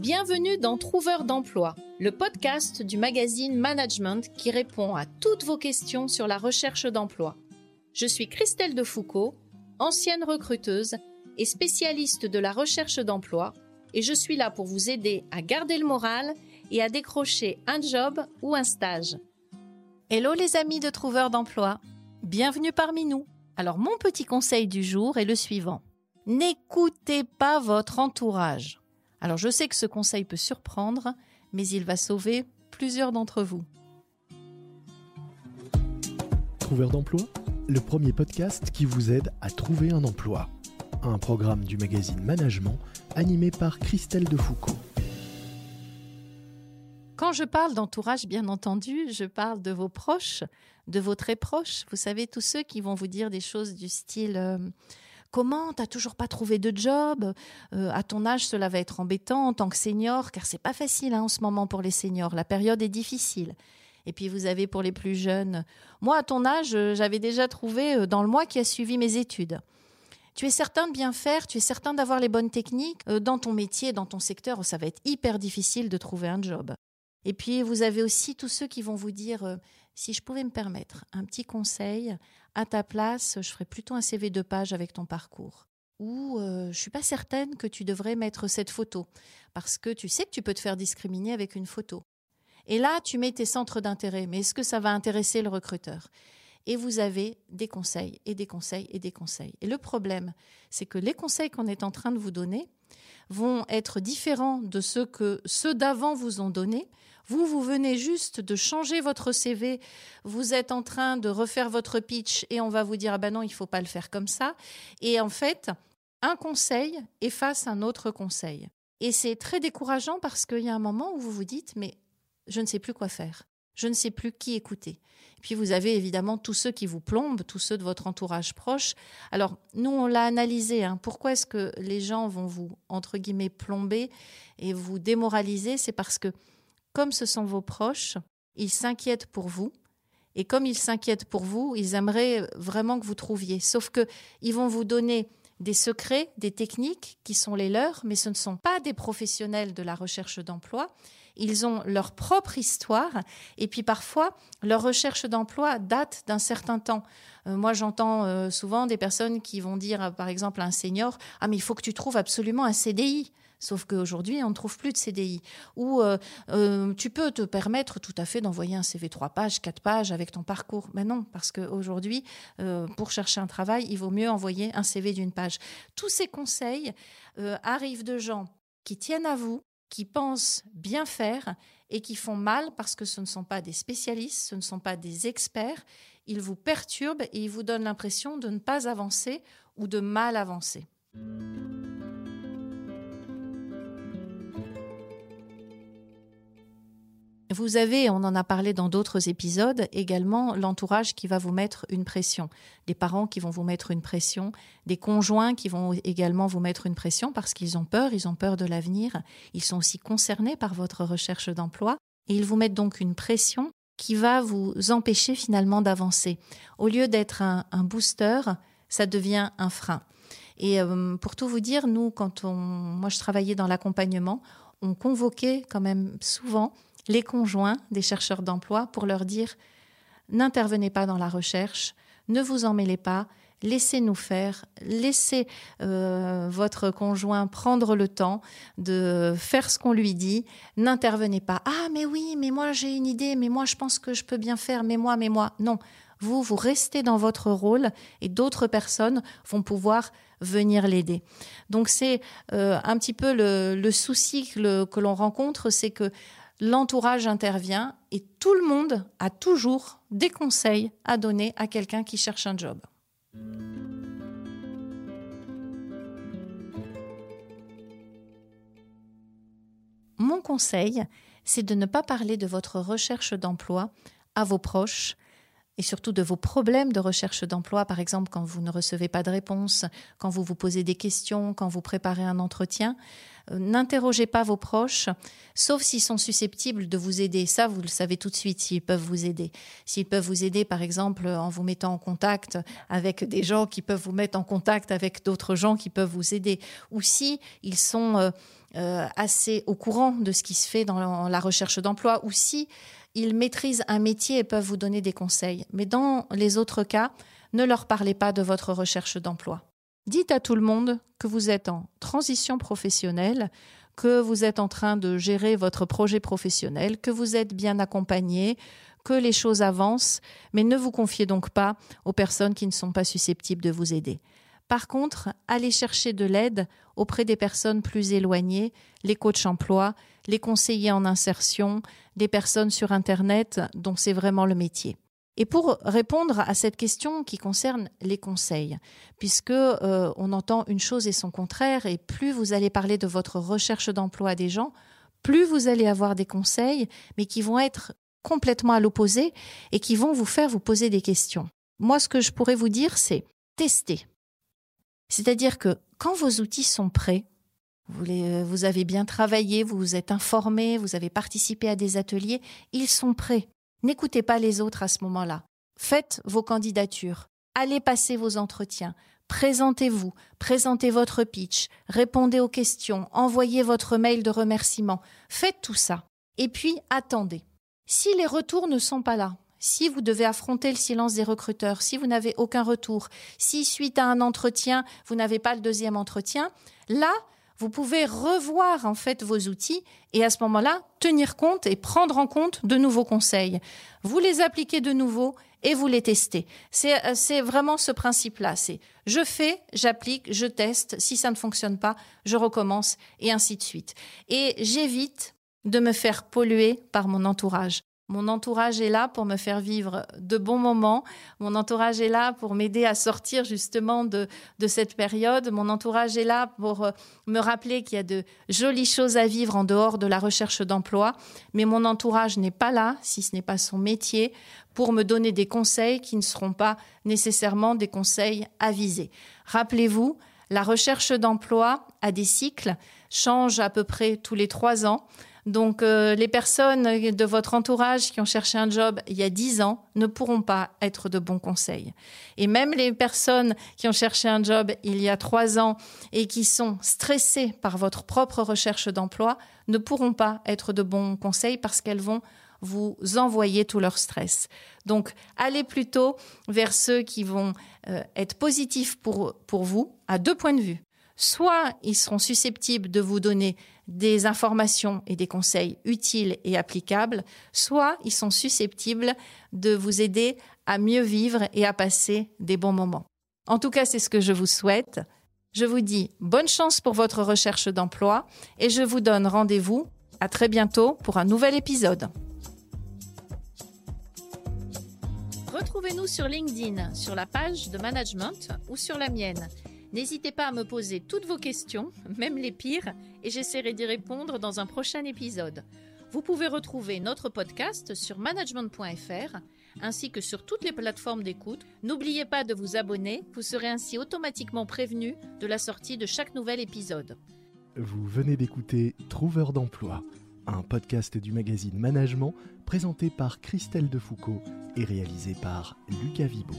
Bienvenue dans Trouveur d'emploi, le podcast du magazine Management qui répond à toutes vos questions sur la recherche d'emploi. Je suis Christelle Defoucault, ancienne recruteuse et spécialiste de la recherche d'emploi, et je suis là pour vous aider à garder le moral et à décrocher un job ou un stage. Hello les amis de Trouveur d'emploi, bienvenue parmi nous. Alors mon petit conseil du jour est le suivant. N'écoutez pas votre entourage. Alors je sais que ce conseil peut surprendre, mais il va sauver plusieurs d'entre vous. Trouveur d'emploi, le premier podcast qui vous aide à trouver un emploi. Un programme du magazine Management animé par Christelle Defoucault. Quand je parle d'entourage, bien entendu, je parle de vos proches, de vos très proches. Vous savez, tous ceux qui vont vous dire des choses du style euh, Comment t'as toujours pas trouvé de job? Euh, À ton âge, cela va être embêtant en tant que senior, car c'est pas facile hein, en ce moment pour les seniors. La période est difficile. Et puis vous avez pour les plus jeunes. Moi, à ton âge, euh, j'avais déjà trouvé euh, dans le mois qui a suivi mes études. Tu es certain de bien faire, tu es certain d'avoir les bonnes techniques? Dans ton métier, dans ton secteur, ça va être hyper difficile de trouver un job. Et puis vous avez aussi tous ceux qui vont vous dire si je pouvais me permettre un petit conseil, à ta place, je ferais plutôt un CV de page avec ton parcours. Ou euh, je suis pas certaine que tu devrais mettre cette photo parce que tu sais que tu peux te faire discriminer avec une photo. Et là, tu mets tes centres d'intérêt, mais est-ce que ça va intéresser le recruteur? Et vous avez des conseils et des conseils et des conseils. Et le problème, c'est que les conseils qu'on est en train de vous donner vont être différents de ceux que ceux d'avant vous ont donnés vous, vous venez juste de changer votre CV, vous êtes en train de refaire votre pitch et on va vous dire, ah ben non, il faut pas le faire comme ça. Et en fait, un conseil efface un autre conseil. Et c'est très décourageant parce qu'il y a un moment où vous vous dites, mais je ne sais plus quoi faire. Je ne sais plus qui écouter. Puis vous avez évidemment tous ceux qui vous plombent, tous ceux de votre entourage proche. Alors nous, on l'a analysé. Hein. Pourquoi est-ce que les gens vont vous, entre guillemets, plomber et vous démoraliser? C'est parce que comme ce sont vos proches, ils s'inquiètent pour vous. Et comme ils s'inquiètent pour vous, ils aimeraient vraiment que vous trouviez. Sauf que ils vont vous donner des secrets, des techniques qui sont les leurs, mais ce ne sont pas des professionnels de la recherche d'emploi. Ils ont leur propre histoire et puis parfois leur recherche d'emploi date d'un certain temps. Euh, moi, j'entends euh, souvent des personnes qui vont dire, par exemple, à un senior, ah mais il faut que tu trouves absolument un CDI. Sauf qu'aujourd'hui, on ne trouve plus de CDI. Ou euh, euh, tu peux te permettre tout à fait d'envoyer un CV trois pages, quatre pages avec ton parcours. Mais non, parce qu'aujourd'hui, euh, pour chercher un travail, il vaut mieux envoyer un CV d'une page. Tous ces conseils arrivent de gens qui tiennent à vous, qui pensent bien faire et qui font mal parce que ce ne sont pas des spécialistes, ce ne sont pas des experts. Ils vous perturbent et ils vous donnent l'impression de ne pas avancer ou de mal avancer. Vous avez, on en a parlé dans d'autres épisodes, également l'entourage qui va vous mettre une pression, des parents qui vont vous mettre une pression, des conjoints qui vont également vous mettre une pression parce qu'ils ont peur, ils ont peur de l'avenir, ils sont aussi concernés par votre recherche d'emploi et ils vous mettent donc une pression qui va vous empêcher finalement d'avancer. Au lieu d'être un, booster, ça devient un frein. Et euh, pour tout vous dire, nous, quand on, moi je travaillais dans l'accompagnement, on convoquait quand même souvent les conjoints des chercheurs d'emploi pour leur dire n'intervenez pas dans la recherche, ne vous en mêlez pas, laissez-nous faire, laissez euh, votre conjoint prendre le temps de faire ce qu'on lui dit, n'intervenez pas. Ah mais oui, mais moi j'ai une idée, mais moi je pense que je peux bien faire, mais moi, mais moi. Non, vous, vous restez dans votre rôle et d'autres personnes vont pouvoir venir l'aider. Donc c'est euh, un petit peu le, souci que l'on rencontre, c'est que l'entourage intervient et tout le monde a toujours des conseils à donner à quelqu'un qui cherche un job. Mon conseil, c'est de ne pas parler de votre recherche d'emploi à vos proches et surtout de vos problèmes de recherche d'emploi, par exemple quand vous ne recevez pas de réponse, quand vous vous posez des questions, quand vous préparez un entretien. euh, n'interrogez pas vos proches, sauf s'ils sont susceptibles de vous aider. Ça, vous le savez tout de suite s'ils peuvent vous aider. S'ils peuvent vous aider, par exemple, en vous mettant en contact avec des gens qui peuvent vous mettre en contact avec d'autres gens qui peuvent vous aider. Ou si ils sont euh, euh, assez au courant de ce qui se fait dans la recherche d'emploi, ou si ils maîtrisent un métier et peuvent vous donner des conseils. Mais dans les autres cas, ne leur parlez pas de votre recherche d'emploi. Dites à tout le monde que vous êtes en transition professionnelle, que vous êtes en train de gérer votre projet professionnel, que vous êtes bien accompagné, que les choses avancent, mais ne vous confiez donc pas aux personnes qui ne sont pas susceptibles de vous aider. Par contre, allez chercher de l'aide auprès des personnes plus éloignées, les coachs emploi, les conseillers en insertion, des personnes sur Internet dont c'est vraiment le métier. Et pour répondre à cette question qui concerne les conseils, puisque euh, on entend une chose et son contraire, et plus vous allez parler de votre recherche d'emploi à des gens, plus vous allez avoir des conseils, mais qui vont être complètement à l'opposé et qui vont vous faire vous poser des questions. Moi, ce que je pourrais vous dire, c'est tester. C'est-à-dire que quand vos outils sont prêts, vous, vous avez bien travaillé, vous vous êtes informé, vous avez participé à des ateliers, ils sont prêts. N'écoutez pas les autres à ce moment-là. Faites vos candidatures. Allez passer vos entretiens. Présentez-vous, présentez votre pitch, répondez aux questions, envoyez votre mail de remerciement. Faites tout ça. Et puis attendez. Si les retours ne sont pas là, si vous devez affronter le silence des recruteurs, si vous n'avez aucun retour, si suite à un entretien, vous n'avez pas le deuxième entretien, là, vous pouvez revoir en fait vos outils et à ce moment-là, tenir compte et prendre en compte de nouveaux conseils. Vous les appliquez de nouveau et vous les testez. C'est euh, vraiment ce principe-là. C'est je fais, j'applique, je teste. Si ça ne fonctionne pas, je recommence et ainsi de suite. Et j'évite de me faire polluer par mon entourage. Mon entourage est là pour me faire vivre de bons moments. Mon entourage est là pour m'aider à sortir justement de, de cette période. Mon entourage est là pour euh, me rappeler qu'il y a de jolies choses à vivre en dehors de la recherche d'emploi. Mais mon entourage n'est pas là, si ce n'est pas son métier, pour me donner des conseils qui ne seront pas nécessairement des conseils avisés. Rappelez-vous, la recherche d'emploi a des cycles, change à peu près tous les trois ans. Donc euh, les personnes de votre entourage qui ont cherché un job il y a dix ans ne pourront pas être de bons conseils. Et même les personnes qui ont cherché un job il y a trois ans et qui sont stressées par votre propre recherche d'emploi ne pourront pas être de bons conseils parce qu'elles vont vous envoyer tout leur stress. Donc, allez plutôt vers ceux qui vont euh, être positifs pour, pour vous à deux points de vue. Soit ils seront susceptibles de vous donner des informations et des conseils utiles et applicables, soit ils sont susceptibles de vous aider à mieux vivre et à passer des bons moments. En tout cas, c'est ce que je vous souhaite. Je vous dis bonne chance pour votre recherche d'emploi et je vous donne rendez-vous à très bientôt pour un nouvel épisode. Retrouvez-nous sur LinkedIn, sur la page de management ou sur la mienne. N'hésitez pas à me poser toutes vos questions, même les pires, et j'essaierai d'y répondre dans un prochain épisode. Vous pouvez retrouver notre podcast sur management.fr ainsi que sur toutes les plateformes d'écoute. N'oubliez pas de vous abonner, vous serez ainsi automatiquement prévenu de la sortie de chaque nouvel épisode. Vous venez d'écouter Trouveur d'emploi, un podcast du magazine Management présenté par Christelle Defoucault et réalisé par Lucas Vibo.